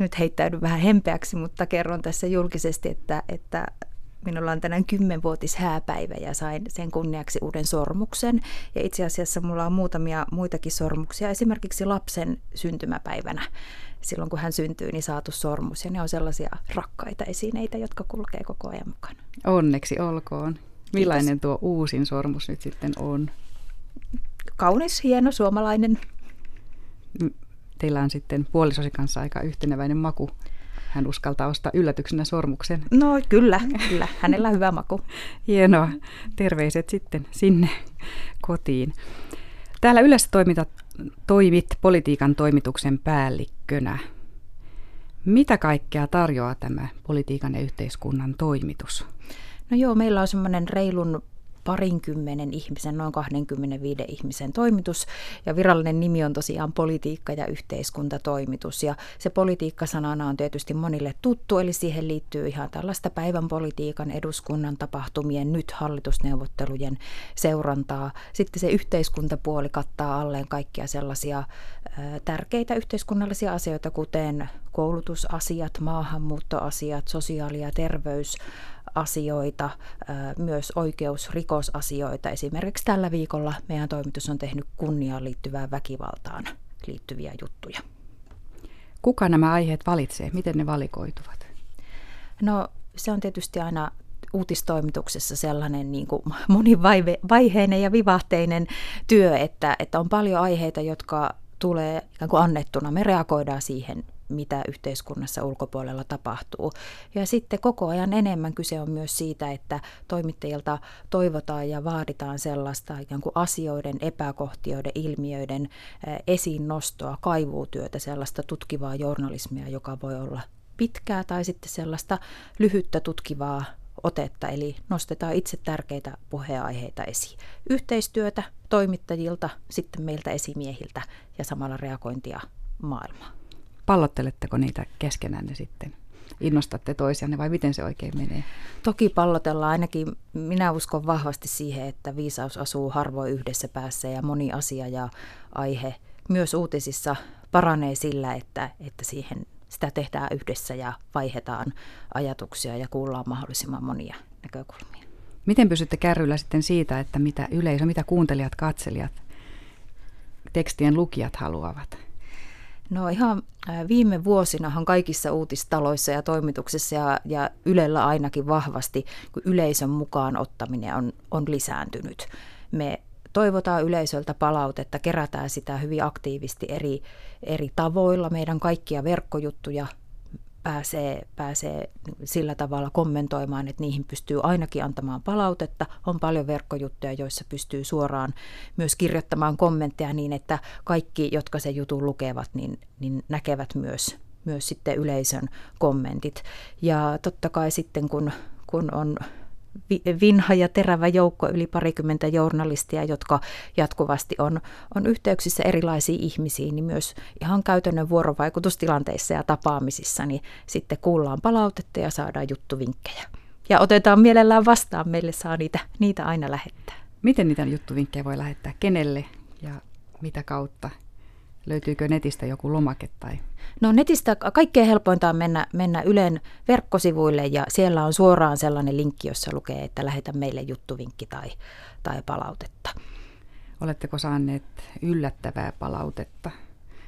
nyt heittäydyn vähän hempeäksi, mutta kerron tässä julkisesti, että, että minulla on tänään kymmenvuotis hääpäivä ja sain sen kunniaksi uuden sormuksen. Ja itse asiassa mulla on muutamia muitakin sormuksia, esimerkiksi lapsen syntymäpäivänä. Silloin kun hän syntyy, niin saatu sormus. Ja ne on sellaisia rakkaita esineitä, jotka kulkee koko ajan mukana. Onneksi olkoon. Millainen Kiitos. tuo uusin sormus nyt sitten on? Kaunis, hieno, suomalainen. Teillä on sitten puolisosi kanssa aika yhteneväinen maku hän uskaltaa ostaa yllätyksenä sormuksen. No kyllä, kyllä. Hänellä on hyvä maku. Hienoa. Terveiset sitten sinne kotiin. Täällä yleensä toimitat, toimit politiikan toimituksen päällikkönä. Mitä kaikkea tarjoaa tämä politiikan ja yhteiskunnan toimitus? No joo, meillä on semmoinen reilun parinkymmenen ihmisen, noin 25 ihmisen toimitus. Ja virallinen nimi on tosiaan politiikka- ja yhteiskuntatoimitus. Ja se politiikka-sanana on tietysti monille tuttu, eli siihen liittyy ihan tällaista päivän politiikan, eduskunnan tapahtumien, nyt hallitusneuvottelujen seurantaa. Sitten se yhteiskuntapuoli kattaa alleen kaikkia sellaisia tärkeitä yhteiskunnallisia asioita, kuten koulutusasiat, maahanmuuttoasiat, sosiaali- ja terveys asioita, myös oikeusrikosasioita. Esimerkiksi tällä viikolla meidän toimitus on tehnyt kunniaan liittyvään väkivaltaan liittyviä juttuja. Kuka nämä aiheet valitsee? Miten ne valikoituvat? No se on tietysti aina uutistoimituksessa sellainen niin kuin monivaiheinen ja vivahteinen työ, että, että on paljon aiheita, jotka tulee ikään kuin annettuna. Me reagoidaan siihen mitä yhteiskunnassa ulkopuolella tapahtuu. Ja sitten koko ajan enemmän kyse on myös siitä, että toimittajilta toivotaan ja vaaditaan sellaista ikään kuin asioiden, epäkohtioiden, ilmiöiden esiin nostoa, kaivuutyötä, sellaista tutkivaa journalismia, joka voi olla pitkää tai sitten sellaista lyhyttä tutkivaa otetta, eli nostetaan itse tärkeitä puheenaiheita esiin. Yhteistyötä toimittajilta, sitten meiltä esimiehiltä ja samalla reagointia maailmaan. Pallotteletteko niitä keskenään sitten? Innostatte toisianne vai miten se oikein menee? Toki pallotellaan. Ainakin minä uskon vahvasti siihen, että viisaus asuu harvoin yhdessä päässä ja moni asia ja aihe myös uutisissa paranee sillä, että, että siihen sitä tehdään yhdessä ja vaihetaan ajatuksia ja kuullaan mahdollisimman monia näkökulmia. Miten pysytte kärryllä sitten siitä, että mitä yleisö, mitä kuuntelijat, katselijat, tekstien lukijat haluavat? No ihan viime vuosinahan kaikissa uutistaloissa ja toimituksissa ja, ja Ylellä ainakin vahvasti, kun yleisön mukaan ottaminen on, on lisääntynyt. Me toivotaan yleisöltä palautetta, kerätään sitä hyvin aktiivisesti eri, eri tavoilla. Meidän kaikkia verkkojuttuja pääsee, pääsee sillä tavalla kommentoimaan, että niihin pystyy ainakin antamaan palautetta. On paljon verkkojuttuja, joissa pystyy suoraan myös kirjoittamaan kommentteja niin, että kaikki, jotka se jutun lukevat, niin, niin näkevät myös, myös sitten yleisön kommentit. Ja totta kai sitten, kun, kun on vinha ja terävä joukko, yli parikymmentä journalistia, jotka jatkuvasti on, on yhteyksissä erilaisiin ihmisiin, niin myös ihan käytännön vuorovaikutustilanteissa ja tapaamisissa, niin sitten kuullaan palautetta ja saadaan juttuvinkkejä. Ja otetaan mielellään vastaan, meille saa niitä, niitä aina lähettää. Miten niitä juttuvinkkejä voi lähettää? Kenelle ja mitä kautta? Löytyykö netistä joku lomake tai? No netistä kaikkein helpointa on mennä, mennä Ylen verkkosivuille ja siellä on suoraan sellainen linkki, jossa lukee, että lähetä meille juttuvinkki tai, tai palautetta. Oletteko saaneet yllättävää palautetta?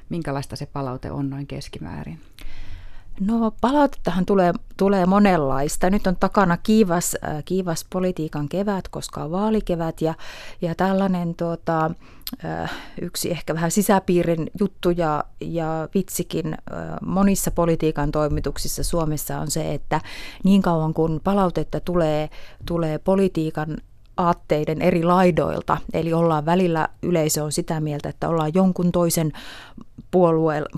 Minkälaista se palaute on noin keskimäärin? No palautettahan tulee, tulee monenlaista. Nyt on takana kiivas, äh, kiivas politiikan kevät, koska on vaalikevät ja, ja tällainen tuota, äh, yksi ehkä vähän sisäpiirin juttu ja, ja vitsikin äh, monissa politiikan toimituksissa Suomessa on se, että niin kauan kun palautetta tulee, tulee politiikan aatteiden eri laidoilta. Eli ollaan välillä, yleisö on sitä mieltä, että ollaan jonkun toisen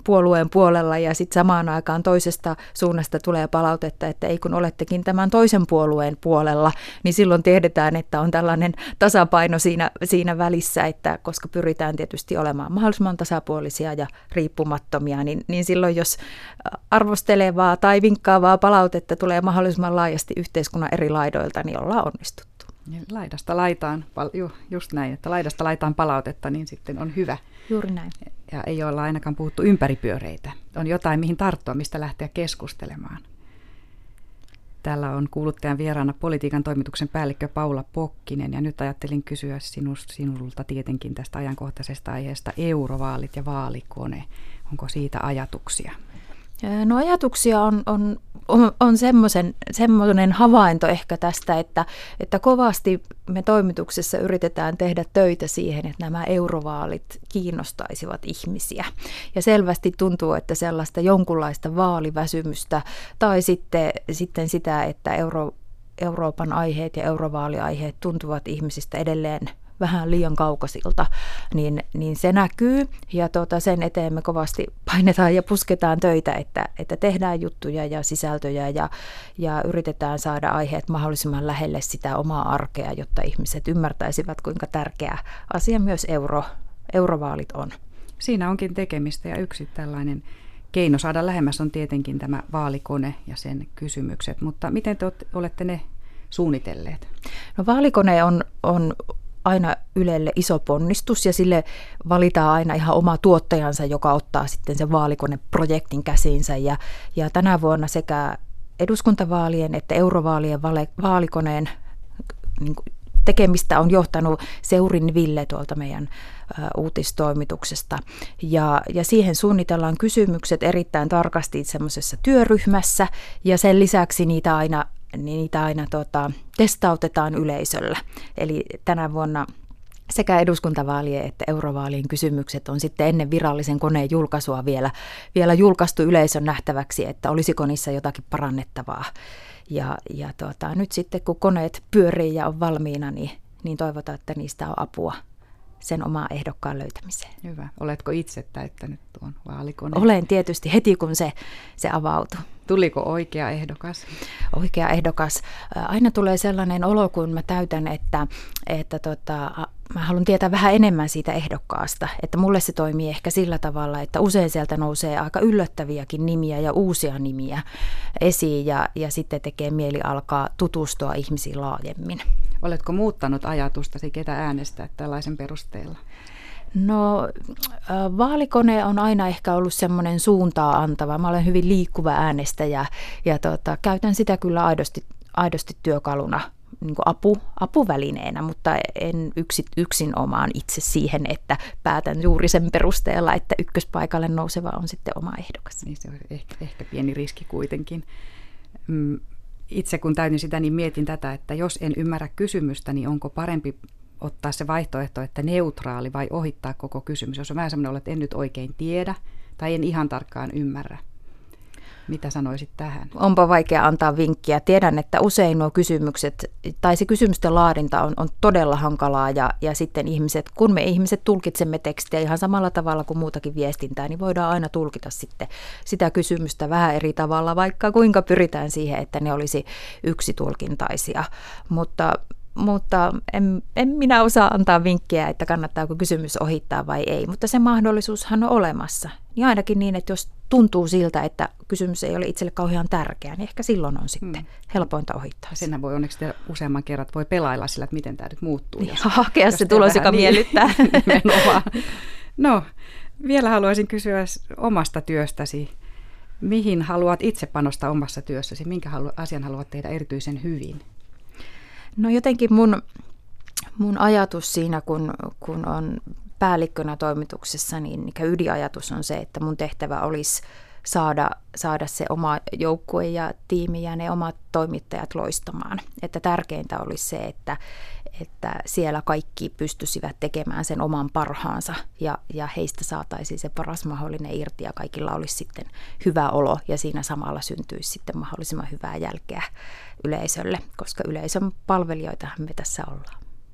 puolueen, puolella ja sitten samaan aikaan toisesta suunnasta tulee palautetta, että ei kun olettekin tämän toisen puolueen puolella, niin silloin tiedetään, että on tällainen tasapaino siinä, siinä välissä, että koska pyritään tietysti olemaan mahdollisimman tasapuolisia ja riippumattomia, niin, niin silloin jos arvostelevaa tai vinkkaavaa palautetta tulee mahdollisimman laajasti yhteiskunnan eri laidoilta, niin ollaan onnistuttu. Laidasta laitaan, just näin, että laidasta laitaan palautetta, niin sitten on hyvä. Juuri näin. Ja ei olla ainakaan puhuttu ympäripyöreitä. On jotain, mihin tarttua, mistä lähteä keskustelemaan. Täällä on kuuluttajan vieraana politiikan toimituksen päällikkö Paula Pokkinen ja nyt ajattelin kysyä sinust, sinulta tietenkin tästä ajankohtaisesta aiheesta eurovaalit ja vaalikone. Onko siitä ajatuksia? No ajatuksia on, on, on, on semmoinen havainto ehkä tästä, että, että kovasti me toimituksessa yritetään tehdä töitä siihen, että nämä eurovaalit kiinnostaisivat ihmisiä. Ja selvästi tuntuu, että sellaista jonkunlaista vaaliväsymystä tai sitten, sitten sitä, että euro, Euroopan aiheet ja eurovaaliaiheet tuntuvat ihmisistä edelleen vähän liian kaukaisilta, niin, niin se näkyy ja tota, sen eteen me kovasti painetaan ja pusketaan töitä, että, että tehdään juttuja ja sisältöjä ja, ja yritetään saada aiheet mahdollisimman lähelle sitä omaa arkea, jotta ihmiset ymmärtäisivät, kuinka tärkeä asia myös euro, eurovaalit on. Siinä onkin tekemistä ja yksi tällainen keino saada lähemmäs on tietenkin tämä vaalikone ja sen kysymykset, mutta miten te olette ne suunnitelleet? No vaalikone on, on aina Ylelle iso ponnistus ja sille valitaan aina ihan oma tuottajansa, joka ottaa sitten sen vaalikoneprojektin käsiinsä. Ja, ja tänä vuonna sekä eduskuntavaalien että eurovaalien vale, vaalikoneen niin tekemistä on johtanut Seurin Ville tuolta meidän ä, uutistoimituksesta. Ja, ja siihen suunnitellaan kysymykset erittäin tarkasti semmoisessa työryhmässä ja sen lisäksi niitä aina niin niitä aina tota, testautetaan yleisöllä. Eli tänä vuonna sekä eduskuntavaalien että eurovaalien kysymykset on sitten ennen virallisen koneen julkaisua vielä, vielä julkaistu yleisön nähtäväksi, että olisiko niissä jotakin parannettavaa. Ja, ja tota, nyt sitten kun koneet pyörii ja on valmiina, niin, niin toivotaan, että niistä on apua sen omaa ehdokkaan löytämiseen. Hyvä. Oletko itse täyttänyt tuon vaalikoneen? Olen tietysti heti, kun se, se avautui. Tuliko oikea ehdokas? Oikea ehdokas. Aina tulee sellainen olo, kun mä täytän, että, että tota, mä haluan tietää vähän enemmän siitä ehdokkaasta. Että mulle se toimii ehkä sillä tavalla, että usein sieltä nousee aika yllättäviäkin nimiä ja uusia nimiä esiin ja, ja sitten tekee mieli alkaa tutustua ihmisiin laajemmin. Oletko muuttanut ajatustasi, ketä äänestää tällaisen perusteella? No vaalikone on aina ehkä ollut semmoinen suuntaa antava. Mä olen hyvin liikkuva äänestäjä ja tota, käytän sitä kyllä aidosti, aidosti työkaluna niin apu, apuvälineenä, mutta en yksi, yksin omaan itse siihen, että päätän juuri sen perusteella, että ykköspaikalle nouseva on sitten oma ehdokas. Niin se on ehkä, ehkä pieni riski kuitenkin. Itse kun täytin sitä, niin mietin tätä, että jos en ymmärrä kysymystä, niin onko parempi ottaa se vaihtoehto, että neutraali vai ohittaa koko kysymys. Jos on vähän sellainen että en nyt oikein tiedä tai en ihan tarkkaan ymmärrä. Mitä sanoisit tähän? Onpa vaikea antaa vinkkiä. Tiedän, että usein nuo kysymykset, tai se kysymysten laadinta on, on todella hankalaa, ja, ja sitten ihmiset, kun me ihmiset tulkitsemme tekstiä ihan samalla tavalla kuin muutakin viestintää, niin voidaan aina tulkita sitten sitä kysymystä vähän eri tavalla, vaikka kuinka pyritään siihen, että ne olisi yksitulkintaisia. Mutta mutta en, en minä osaa antaa vinkkiä, että kannattaako kysymys ohittaa vai ei, mutta se mahdollisuushan on olemassa. Niin ainakin niin, että jos tuntuu siltä, että kysymys ei ole itselle kauhean tärkeä, niin ehkä silloin on sitten mm. helpointa ohittaa. Senhän voi onneksi tehdä useamman kerran, voi pelailla sillä, että miten tämä nyt muuttuu. Jos, hakea jos se tulos, joka niin, miellyttää. no, vielä haluaisin kysyä omasta työstäsi. Mihin haluat itse panostaa omassa työssäsi? Minkä asian haluat tehdä erityisen hyvin? No jotenkin mun, mun ajatus siinä, kun, kun on päällikkönä toimituksessa, niin ydinajatus on se, että mun tehtävä olisi saada, saada se oma joukkue ja tiimi ja ne omat toimittajat loistamaan. Että tärkeintä olisi se, että, että siellä kaikki pystyisivät tekemään sen oman parhaansa ja, ja heistä saataisiin se paras mahdollinen irti ja kaikilla olisi sitten hyvä olo ja siinä samalla syntyisi sitten mahdollisimman hyvää jälkeä yleisölle, koska yleisön palvelijoitahan me tässä ollaan.